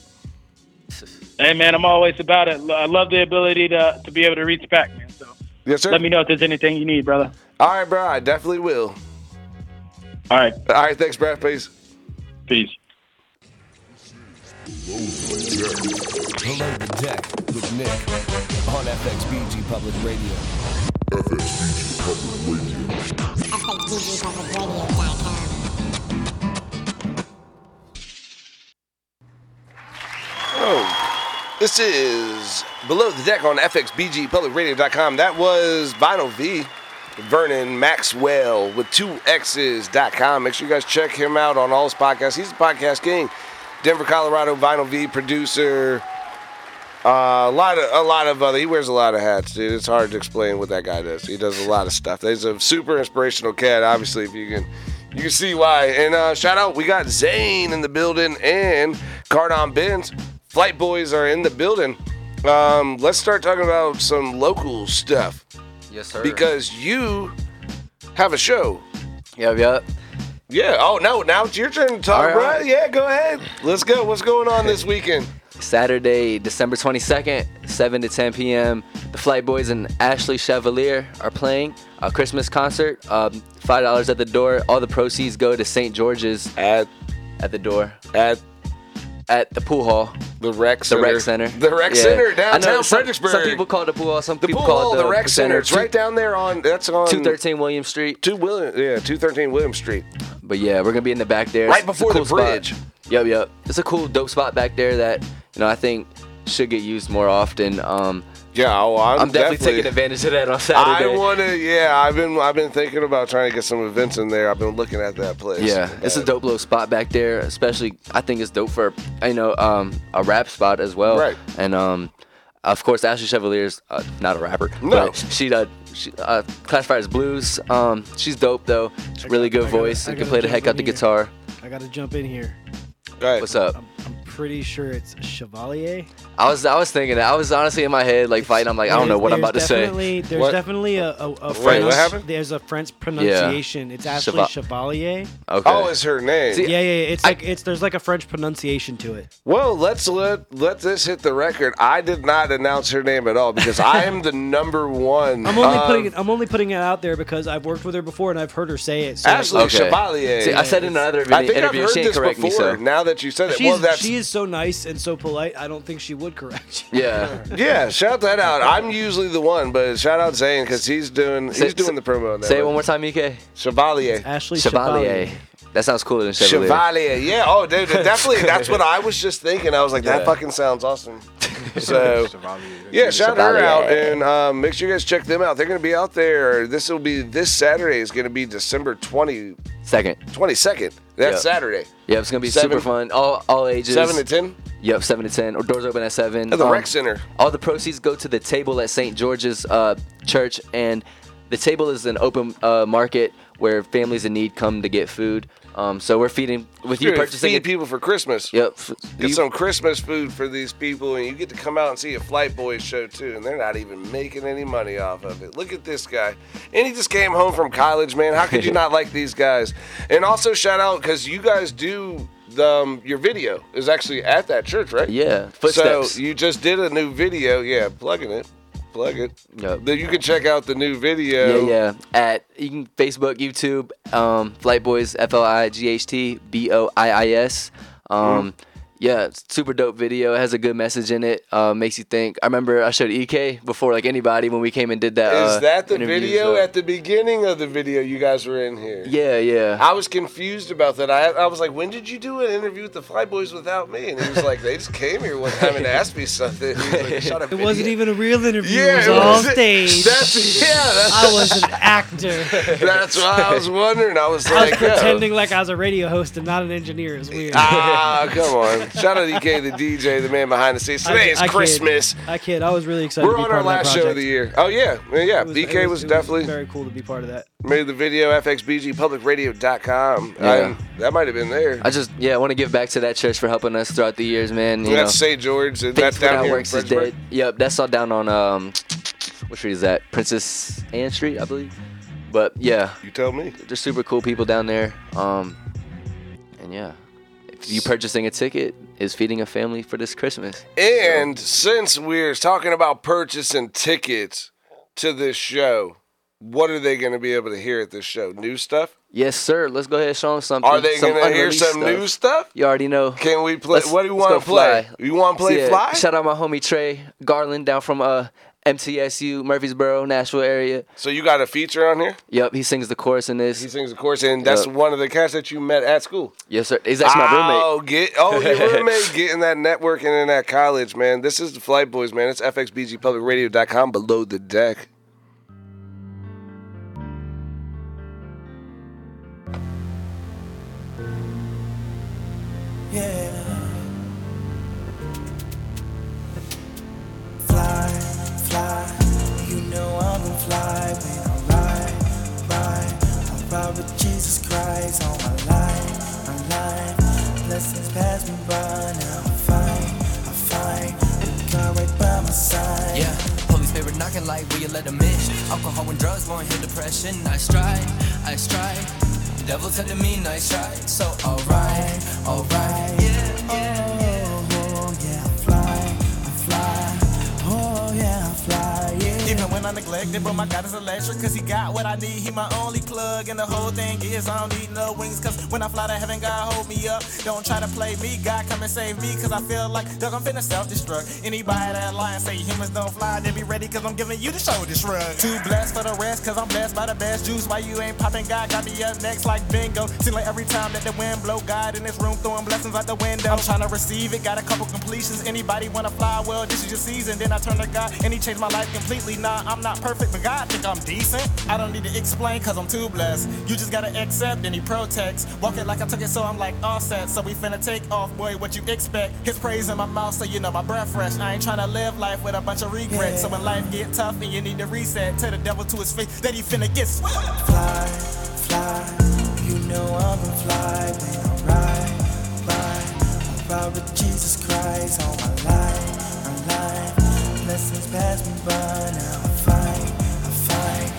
Hey, man, I'm always about it. I love the ability to to be able to reach back, man. So Yes, sir. let me know if there's anything you need, brother. All right, bro. I definitely will. All right. All right. Thanks, Brad. Peace. Peace. Below the Deck with Nick on FXBG Public Radio. Oh, this is Below the Deck on FXBGPublicRadio.com. That was Vinyl V, Vernon Maxwell with two X's.com. Make sure you guys check him out on all his podcasts. He's a podcast king. Denver, Colorado, Vinyl V producer. Uh, a lot of a lot of other. He wears a lot of hats, dude. It's hard to explain what that guy does. He does a lot of stuff. He's a super inspirational cat. Obviously, if you can, you can see why. And uh, shout out, we got Zane in the building and Kardon Benz. Flight Boys are in the building. Um, let's start talking about some local stuff Yes, sir. because you have a show. Yep, yep. Yeah. Oh no, now it's your turn to talk, right, bro. right. Yeah, go ahead. Let's go. What's going on this weekend? Saturday, December 22nd, 7 to 10 p.m. The Flight Boys and Ashley Chevalier are playing a Christmas concert. Um, Five dollars at the door. All the proceeds go to St. George's At at the door at at the pool hall, the rec the center. rec center. The rec Yeah. center downtown some, Fredericksburg. Some people call it the pool hall. Some the people pool call hall, it the, the, rec center. It's Two- right down there on. That's on 213 William Street. Two William. Yeah, two thirteen William Street. But yeah, we're gonna be in the back there. Right It's before the cool spot. bridge. Yep, yep. It's a cool, dope spot back there that you know I think should get used more often. Um, Yeah, oh, I'm, I'm, definitely, taking advantage of that on Saturday. I want to. Yeah, I've been. I've been thinking about trying to get some events in there. I've been looking at that place. Yeah, it's a dope little spot back there. Especially, I think it's dope for you know um, a rap spot as well. Right. And um, of course, Ashley Chevalier's uh, not a rapper. No. But she uh, she uh, classified as blues. Um, she's dope though. She's really good I gotta- voice I and can play the heck out in the guitar. I gotta jump in here. Right. What's up? I'm, I'm pretty sure it's Chevalier. I was I was thinking that. I was honestly in my head like fighting. I'm like I don't know what I'm about to say. definitely- There's What? definitely a, a, a Wait, French, what happened? There's a French pronunciation. It's actually Cheva- Chevalier. Okay. Oh, it's her name. See, Yeah, yeah, yeah. It's I- like it's there's like a French pronunciation to it. Well, let's let let this hit the record. I did not announce her name at all because I am the number one. I'm only of putting it. I'm only putting it out there because I've worked with her before and I've heard her say it. So Ashley Okay. Chevalier. See, I said in another I video, think I've interview, heard she didn't this correct before. me. So Now that you said it, she's, well, that's she is so nice and so polite. I don't think she would correct you. yeah. yeah. Shout that out. I'm usually the one, but shout out Zane because he's doing Say- he's doing the promo on that. Say it one. one more time, Ek. Chevalier. Ashley Chevalier. Chevalier. That sounds cooler than Chevalier. Chevalier. Yeah. Oh, dude, definitely. That's what I was just thinking. I was like, that Yeah. fucking sounds awesome. So, Chevalier. yeah, shout her out and um, make sure you guys check them out. They're going to be out there. This will be this Saturday. is going to be December 20, Second. 22nd. That's Yeah. Saturday. Yep, it's gonna be Seven- super fun. All all ages. Seven to ten. Yep, seven to ten. Or doors open at seven. At the Um, rec center. All the proceeds go to the table at St. George's uh, Church, and the table is an open uh, market where families in need come to get food. Um, so we're feeding with you purchasing feed people for Christmas. Yep. Get You- some Christmas food for these people, and you get to come out and see a Flight Boys show too, and they're not even making any money off of it. Look at this guy, and he just came home from college, man. How could you not like these guys? And also shout out because you guys do the, um, your video is actually at that church, right? Yeah, footsteps. So you just did a new video, yeah, plugging it, plug it. Yep. Then you can check out the new video. Yeah, yeah. At you can Facebook, YouTube, um, Flight Boys, F L I G H T B O I I S. Um, yeah, super dope video. It has a good message in it. Uh, makes you think. I remember I showed EK before like anybody when we came and did that. Is uh, that the video so- at the beginning of the video you guys were in here? Yeah, yeah. I was confused about that. I, I was like, when did you do an interview with the Fly Boys without me? And he was like, they just came here one time and asked me something. Like, "I shot a It wasn't even a real interview. Yeah, it was it all wasn't- stage. That's, yeah, that's, I was an actor. that's what I was wondering. I was I was like, yo. pretending like I was a radio host and not an engineer. It's weird. Ah, come on. Shout out to EK, the DJ, the man behind the scenes. Today kid- is I kid. Christmas. I kid. I was really excited. We're to be on part our of last show of the year. Oh, yeah. Yeah, It was- DK it was, it definitely very cool to be part of that. made the video, FXBGPublicRadio.com. Yeah. And that might have been there. I just yeah, I want to give back to that church for helping us throughout the years, man. You that's know, St. George. And that's down That here in works is Fredericksburg. dead. Yep, that's all down on um, what street is that? Princess Anne Street, I believe. But yeah, You tell me. they're super cool people down there. Um, and yeah, if you purchasing a ticket is feeding a family for this Christmas. And since we're talking about purchasing tickets to this show, what are they going to be able to hear at this show? New stuff? Yes, sir. Let's go ahead and show them something. Are they some going to hear some stuff. new stuff? You already know. Can we play? Let's- what do you want to play? fly. You want to play yeah, fly? Shout out my homie Trey Garland down from uh MTSU, Murfreesboro, Nashville area. So you got a feature on here? Yep, he sings the chorus in this. He sings, the chorus, and that's Yep. one of the cats that you met at school. Yes, sir. He's actually my roommate. Oh, get oh your roommate getting that networking in that college, man. This is the Flight Boys, man. It's fxbgpublicradio.com below the deck. Jesus on my life, my life. Blessings pass me by now. I find, I find the God right by my side. Yeah, Holy Spirit knocking like will you let them in? Alcohol and drugs won't heal depression. I strive, I strive. The devil telling me nice try. So alright, alright. Yeah, Oh, Even when I neglected, but my God is electric, cause he got what I need. He my only plug, and the whole thing is I don't need no wings, cause when I fly to heaven, God hold me up. Don't try to play me, God come and save me, cause I feel like Doug, I'm finna self destruct. Anybody that and say humans don't fly, then be ready, cause I'm giving you the shoulder shrug. Too blessed for the rest, cause I'm blessed by the best juice. Why you ain't popping, God got me up next like bingo. Seem like every time that the wind blow, God in this room throwing blessings out the window. I'm trying to receive it, got a couple completions. Anybody wanna fly? Well, this is your season. Then I turn to God and He changed my life completely. Nah, I'm not perfect, but God think I'm decent. I don't need to explain, cause I'm too blessed. You just gotta accept and He protects. Walk it like I took it, so I'm like all set. So we finna take off, boy, what you expect. His praise in my mouth, so you know my breath fresh. I ain't trying to live life with a bunch of regrets. So when life get tough and you need to reset, tell the devil to his face that he finna get swept. Fly, fly. You know I'm gonna fly when I ride, ride. Ride with Jesus Christ on my life, life. Blessings pass me by now. I find, I find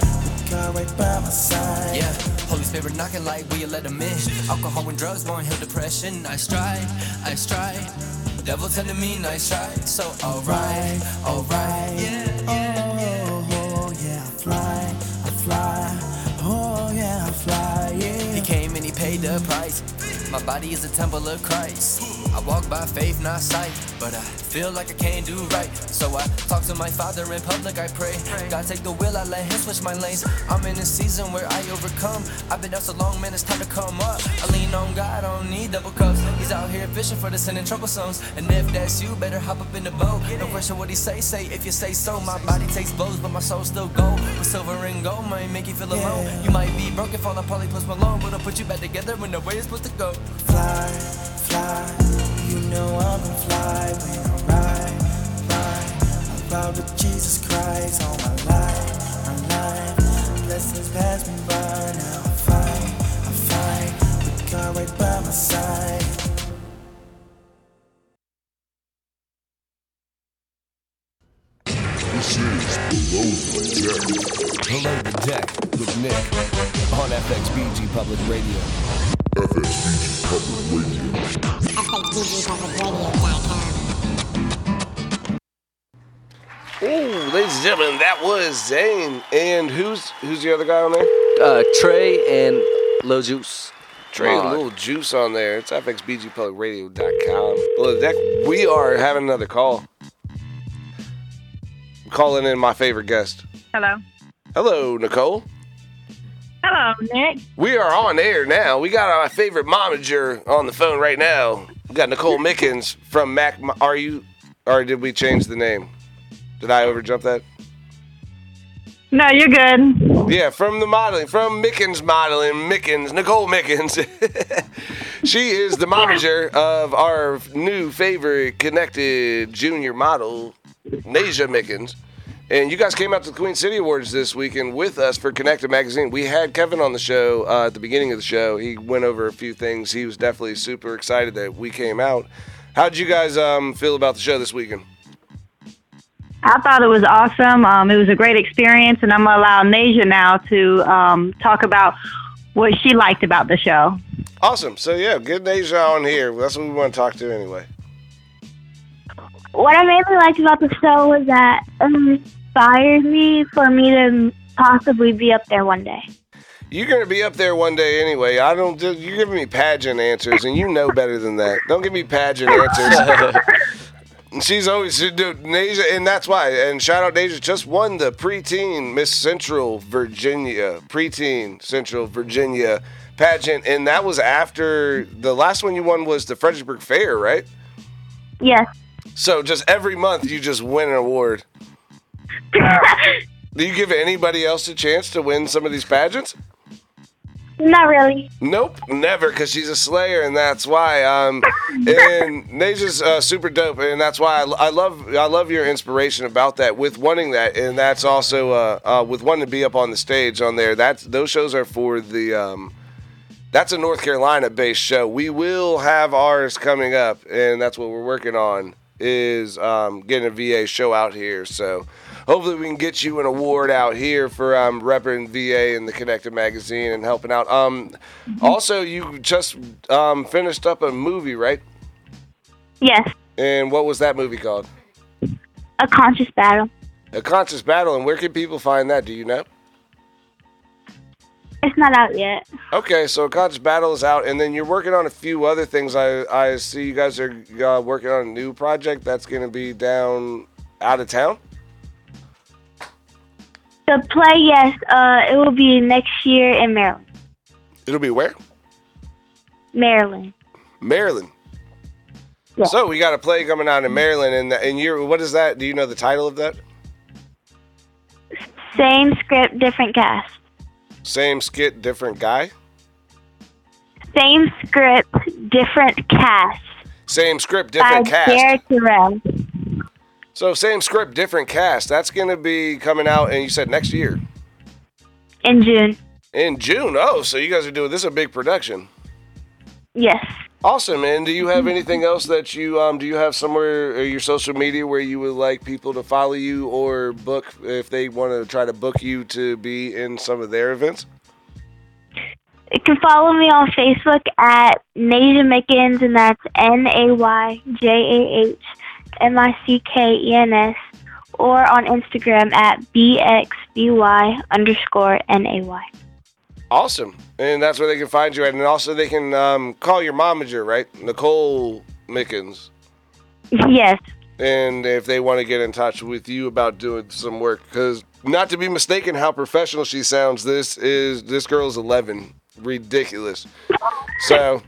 the God right by my side. Yeah, Holy Spirit knocking like will you let them in? Alcohol and drugs won't heal depression. I strive, I strive. Devil telling me nice try. So alright, alright. Yeah, Oh, oh, yeah, I fly, I fly. Oh, yeah, I fly, yeah. He came and he paid the price. My body is a temple of Christ. I walk by faith, not sight, but I feel like I can't do right. So I talk to my father in public, I pray. God take the wheel, I let him switch my lanes. I'm in a season where I overcome. I've been out so long, man, it's time to come up. I lean on God, I don't need double cups. He's out here fishing for the sin and troublesomes. And if that's you, better hop up in the boat. No question what he say, say if you say so. My body takes blows, but my soul still go. With silver and gold might make you feel alone. You might be broken, fall apart like Post Malone, but I'll put you back together when the way it's supposed to go. Fly, fly, know I'm gonna fly when I ride, ride. I ride with Jesus Christ all my life, my life. Blessings pass me by, now I fight, I fight. With God right by my side. This is Below the Deck. Below the Deck with Nick on FXBG Public Radio. FXBG Public Radio. Ooh, ladies and gentlemen, that was Zane. And who's who's the other guy on there? Uh, Trey and Lil Juice. Trey Mod. Little Juice on there. It's fxbgpublicradio.com. Below the deck, we are having another call. I'm calling in my favorite guest. Hello. Hello, Nicole. Hello, Nick. We are on air now. We got our favorite momager on the phone right now. We got Nicole Mickens from Mac. Are you, or did we change the name? Did I overjump that? No, you're good. Yeah, from the modeling, from Mickens Modeling, Mickens, Nicole Mickens. she is the manager of our new favorite connected junior model, Nayjah Mickens. And you guys came out to the Queen City Awards this weekend with us for Connected Magazine. We had Kevin on the show uh, at the beginning of the show. He went over a few things. He was definitely super excited that we came out. How did you guys um, feel about the show this weekend? I thought it was awesome. Um, it was a great experience, and I'm going to allow Nayjah now to um, talk about what she liked about the show. Awesome. So, yeah, get Nayjah on here. That's what we want to talk to anyway. What I mainly liked about the show was that it inspired me for me to possibly be up there one day. You're gonna be up there one day anyway. I don't. do- You're giving me pageant answers, and you know better than that. Don't give me pageant answers. She's always she do Nayjah, and that's why. And shout out Nayjah, just won the preteen Miss Central Virginia preteen Central Virginia pageant, and that was after the last one you won was the Fredericksburg Fair, right? Yes. So just every month you just win an award. Do you give anybody else a chance to win some of these pageants? Not really. Nope, never, because she's a slayer, and that's why. Um, and Nayjah's uh, super dope, and that's why I, I love I love your inspiration about that with wanting that, and that's also uh, uh, with wanting to be up on the stage on there. That's those shows are for the. Um, that's a North Carolina based show. We will have ours coming up, and that's what we're working on is um, getting a VA show out here. So hopefully we can get you an award out here for um, repping VA in the Connected magazine and helping out. Um, also, you just um, finished up a movie, right? Yes. And what was that movie called? A conscious battle. A Conscious Battle. And where can people find that? Do you know? It's not out yet. Okay, so Conscious Battle is out, and then you're working on a few other things. I I see you guys are uh, working on a new project that's going to be down out of town. The play, yes, uh, it will be next year in Maryland. It'll be where? Maryland. Maryland. So we got a play coming out in Maryland, and and you're what is that? Do you know the title of that? Same script, different cast. Same skit, different guy. Same script, different cast. Same script, different by cast. Derek Durrell. So same script, different cast. That's going to be coming out, and you said next year In June. in June. Oh, so you guys are doing this is a big production. Yes. Awesome. And do you have anything else that you um do you have somewhere or your social media where you would like people to follow you or book if they want to try to book you to be in some of their events? You can follow me on Facebook at Nayjah Mickens, and that's N A Y J A H M I C K E N S, or on Instagram at BXBY underscore N A Y. Awesome. And that's where they can find you at. And also, they can um, call your momager, right? Nicole Mickens. Yes. And if they want to get in touch with you about doing some work, because not to be mistaken how professional she sounds, this is this girl's 11. Ridiculous. So,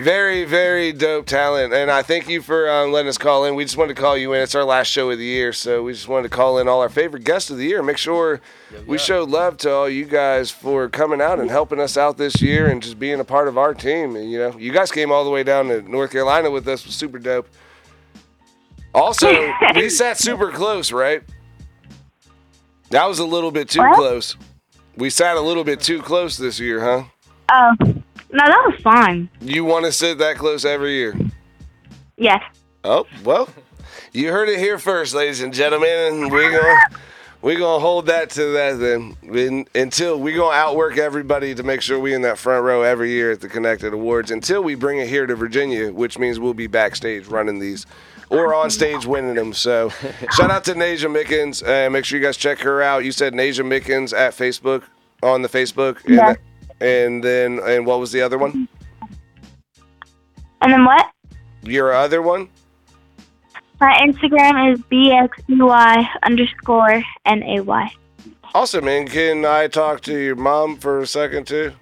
very, very dope talent. And I thank you for um, letting us call in. We just wanted to call you in. It's our last show of the year. So, we just wanted to call in all our favorite guests of the year. Make sure we show love to all you guys for coming out and helping us out this year and just being a part of our team. And, you know, you guys came all the way down to North Carolina with us. It was super dope. Also, we sat super close, right? That was a little bit too What? close. We sat a little bit too close this year, huh? Oh, no, that was fine. You want to sit that close every year? Yes. Oh, well, you heard it here first, ladies and gentlemen, and we're gonna we're gonna hold that to that then In- until we're gonna outwork everybody to make sure we in that front row every year at the Connected Awards until we bring it here to Virginia, which means we'll be backstage running these or on stage winning them. So shout out to Nayjah Mickens and make sure you guys check her out. You said Nayjah Mickens at Facebook on the Facebook. And, Yeah. and then and what was the other one? And then what? Your other one? My Instagram is bxby underscore nay. Awesome, man. Can I talk to your mom for a second too?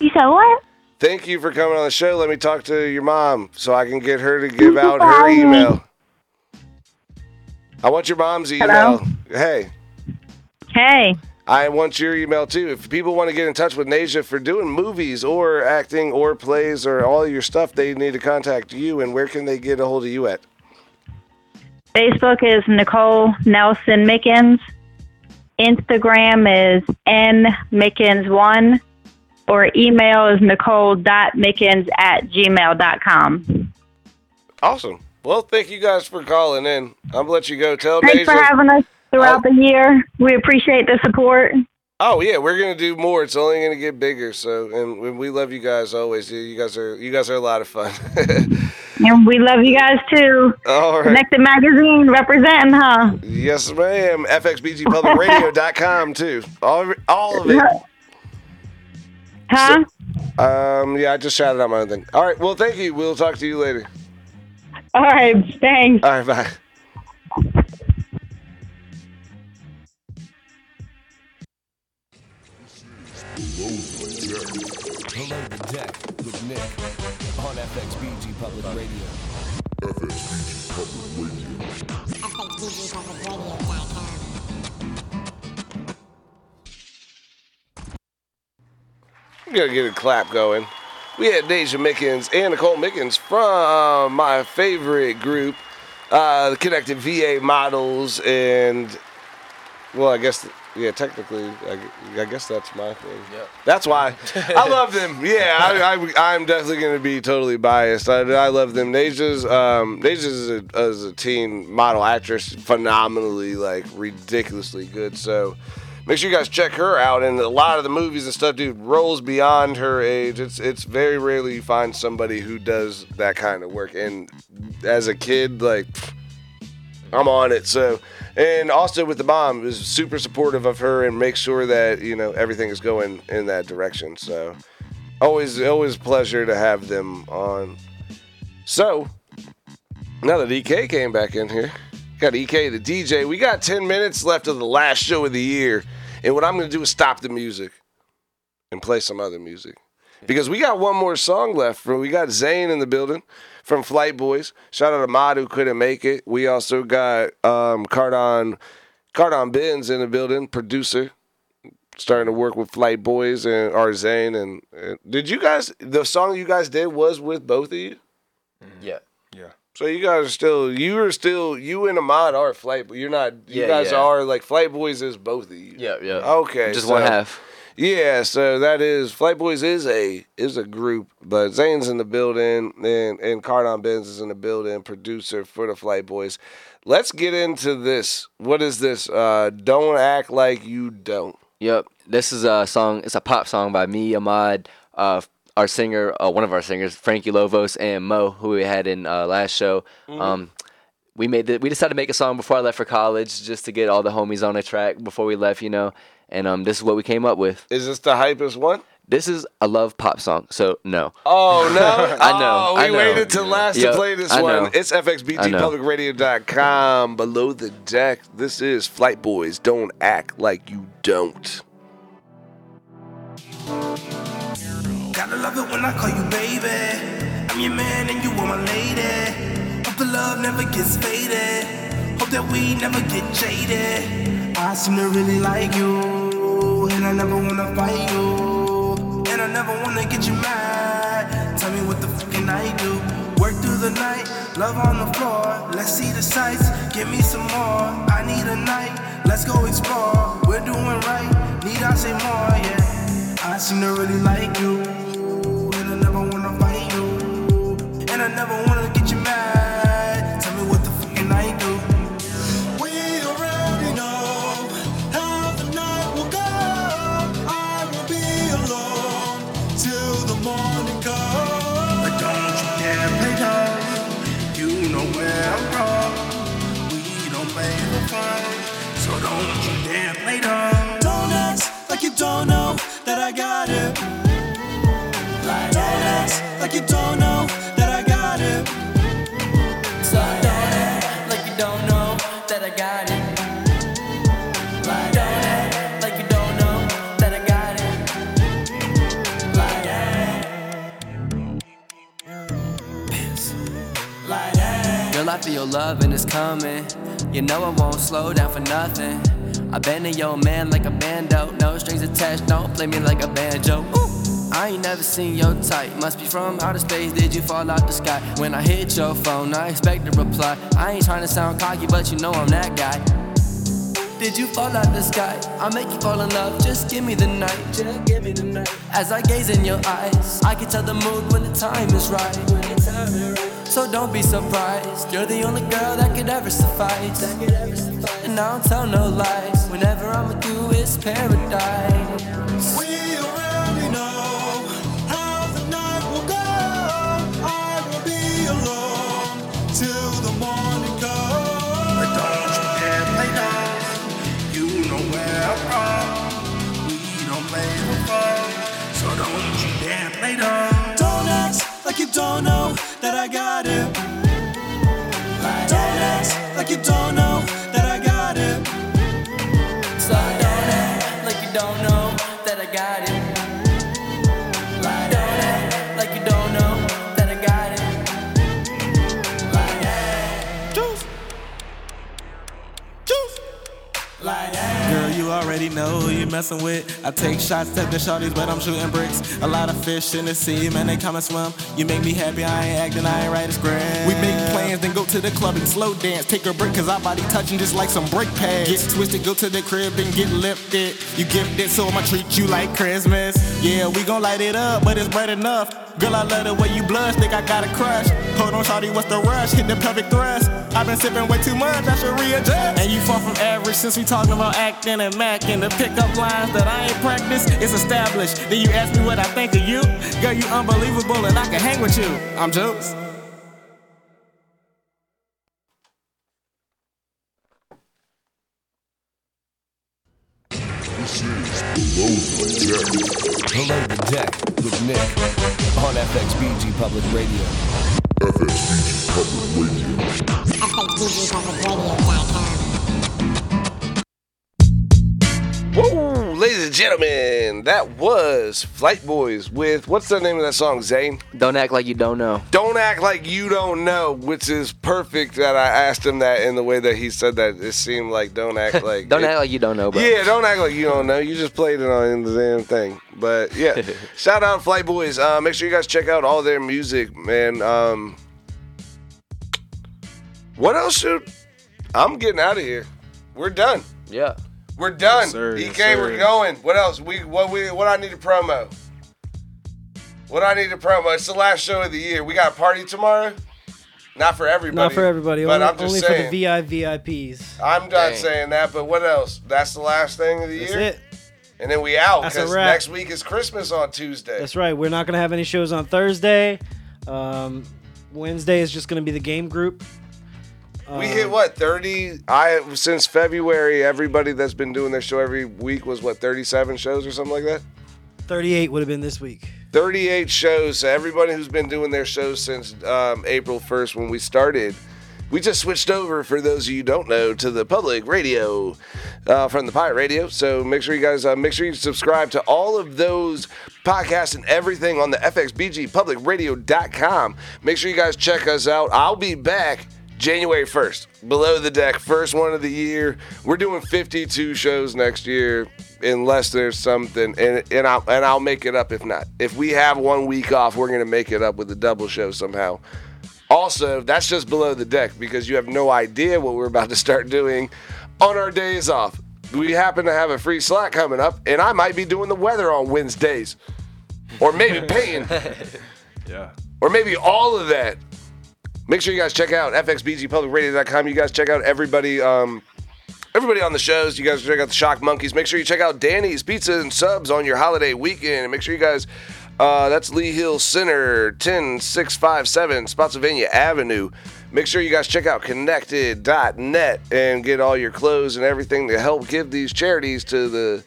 You said what? Thank you for coming on the show. Let me talk to your mom so I can get her to give out her email. I want your mom's email. Hello? Hey, Hey. I want your email too. If people want to get in touch with Nayjah for doing movies or acting or plays or all your stuff, they need to contact you. And where can they get a hold of you at? Facebook is Nicole Nelson Mickens. Instagram is N Mickens1. Or email is nicole.mickens at gmail.com. Awesome. Well, thank you guys for calling in. I'm gonna let you go. Tell Thanks Nayjah. for having us throughout oh. the year. We appreciate the support. Oh yeah, we're gonna do more. It's only gonna get bigger. So, and we- love you guys always. You- You guys are you guys are a lot of fun. And we love you guys too. All right. Connected Magazine representing, huh? yes, ma'am. FXBGPublicRadio.com too. All all of it. Huh? Um. Yeah, I just shouted out my own thing. All right. Well, thank you. We'll talk to you later. All right, thanks. All right. Bye. Below the deck with Nick on FXBG Public Radio. FXBG Public Radio. We gotta get a clap going. We had Deja Mickens and Nicole Mickens from my favorite group, uh, the Connected VA Models, and well, I guess yeah, technically, I, I guess that's my thing. Yep. That's why I love them. Yeah, I, I, I'm definitely gonna be totally biased. I, I love them. Deja's um, Deja's as a, as a teen model actress, phenomenally like ridiculously good. So make sure you guys check her out. And a lot of the movies and stuff, dude, rolls beyond her age. It's it's very rarely you find somebody who does that kind of work. And as a kid, like I'm on it. So, and also with the mom is super supportive of her and makes sure that you know everything is going in that direction. So, always always pleasure to have them on. So, now that EK came back in here, got EK the DJ. We got 10 minutes left of the last show of the year, and what I'm gonna do is stop the music and play some other music because we got one more song left. For we got Zane in the building from Flight Boys. Shout out to Mod who couldn't make it. We also got um, Kardon Kardon Benz in the building, producer, starting to work with Flight Boys and our Zane. And, and did you guys? The song you guys did was with both of you. Yeah. So you guys are still you are still you and Ahmad are Flight, but you're not. You Yeah, guys yeah. are like Flight Boys is both of you. Yeah, yeah. Okay, Just so- one half. Yeah, so that is Flight Boys is a is a group, but Zane's in the building and and Kardon Benz is in the building, producer for the Flight Boys. Let's get into this. What is this? Uh, don't act like you don't. Yep. This is a song. It's a pop song by me, Ahmad, uh, our singer, uh, one of our singers, Frankie Lovos, and Mo, who we had in uh, last show. Mhm. Um, we made the, we decided to make a song before I left for college, just to get all the homies on a track before we left, you know. and um, this is what we came up with. Is this the hypest one? This is a love pop song, so no. Oh no! I know. Oh, we I know. waited till last Yep, to play this I one. know. It's I know. FXBGPublicRadio.com. Below the deck. This is Flight Boys. Don't act like you don't. Gotta love it when I call you baby. I'm your man and you are my lady. Hope the love never gets faded. Hope that we never get jaded. I seem to really like you, and I never wanna fight you, and I never wanna get you mad. Tell me what the fuck can I do? Work through the night, love on the floor. Let's see the sights, give me some more. I need a night, let's go explore. We're doing right, need I say more? Yeah. I seem to really like you, and I never wanna get you mad. Tell me what the fuck can I do? We already know how the night will go. I will be alone till the morning comes. But don't you dare play dumb. You know where I'm from. We don't play for fun, so don't you dare play dumb. Don't act like you don't know that I got it. Don't act like you don't know Girl, I feel love and it's coming. You know I won't slow down for nothing. I been in your man like a bando. No strings attached, don't play me like a banjo. Ooh. I ain't never seen your type. Must be from outer space. Did you fall out the sky? When I hit your phone, I expect a reply. I ain't trying to sound cocky, but you know I'm that guy. Did you fall out the sky? I'll make you fall in love. Just give me the night. Just give me the night. As I gaze in your eyes, I can tell the mood when the time is right. When the time is right. So don't be surprised. You're the only girl that could ever suffice. That could ever suffice. And I don't tell no lies. Whenever I'm with you, it's paradise. We already know how the night will go. I will be alone till the morning comes. But don't you dare play dumb. You know where I'm from. We don't play for fun, so don't you dare play dumb. Don't act like you don't know that I got it. Don't act like you don't know already know who you messing with. I take shots the shorties, but I'm shooting bricks. A lot of fish in the sea, man, they come and swim. You make me happy, I ain't acting, I ain't right as grand. We make plans, then go to the club and slow dance. Take a break, cause our body touching just like some brake pads. Get twisted, go to the crib, and get lifted. You gifted, so I'ma treat you like Christmas. Yeah, we gon' light it up, but it's bright enough. Girl, I love the way you blush, think I got a crush. Hold on, shawty, what's the rush? Hit the pelvic thrust. I've been sipping way too much, I should readjust. And you far from average since we talking about acting and macking. The pickup lines that I ain't practiced, it's established. Then you ask me what I think of you. Girl, you unbelievable and I can hang with you. I'm jokes. That was Flight Boys with what's the name of that song, Zane? Don't act like you don't know. Don't act like you don't know, which is perfect that I asked him that in the way that he said that. It seemed like don't act like Don't it- act like you don't know, bro. Yeah, don't act like you don't know. You just played it on the damn thing. But yeah, shout out Flight Boys. Uh, make sure you guys check out all their music, man. Um, what else should I'm getting out of here? We're done. Yeah. We're done. Yes, sir. EK, Yes, sir. we're going. What else? We what we what I need to promo? What I need to promo? It's the last show of the year. We got a party tomorrow. Not for everybody. Not for everybody. But only I'm just only saying. for the VI VIPs. I'm not Dang. saying that, but what else? That's the last thing of the That's year. it. And then we out because next week is Christmas on Tuesday. That's right. We're not gonna have any shows on Thursday. Um, Wednesday is just gonna be the game group, We hit what thirty? I since February. Everybody that's been doing their show every week was what thirty-seven shows or something like that. 38 would have been this week. 38 shows. So everybody who's been doing their shows since um, April 1st when we started, we just switched over, for those of you who don't know, to the public radio uh, from the Pirate Radio. So make sure you guys uh, make sure you subscribe to all of those podcasts and everything on the FXBGPublicRadio.com. Make sure you guys check us out. I'll be back January 1st, below the deck, first one of the year. We're doing 52 shows next year, unless there's something, and and I'll and I'll make it up if not. If we have one week off, we're gonna make it up with a double show somehow. Also, that's just below the deck because you have no idea what we're about to start doing on our days off. We happen to have a free slot coming up, and I might be doing the weather on Wednesdays, or maybe painting, Yeah. or maybe all of that. Make sure you guys check out fxbgpublicradio.com. You guys check out everybody, um, everybody on the shows. You guys check out the Shock Monkeys. Make sure you check out Danny's Pizza and Subs on your holiday weekend. And make sure you guys, uh, that's Lee Hill Center, 10657 Spotsylvania Avenue. Make sure you guys check out connected.net and get all your clothes and everything to help give these charities to the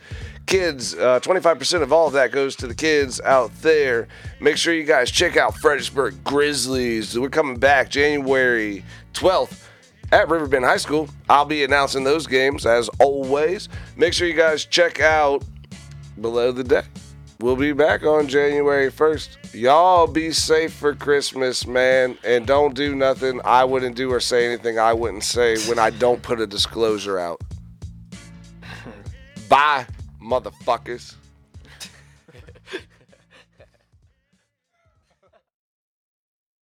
kids. Uh, 25% of all of that goes to the kids out there. Make sure you guys check out Fredericksburg Grizzlies. We're coming back January 12th at Riverbend High School. I'll be announcing those games as always. Make sure you guys check out Below the Deck. We'll be back on January 1st. Y'all be safe for Christmas, man, and don't do nothing I wouldn't do or say anything I wouldn't say when I don't put a disclosure out. Bye, motherfuckers.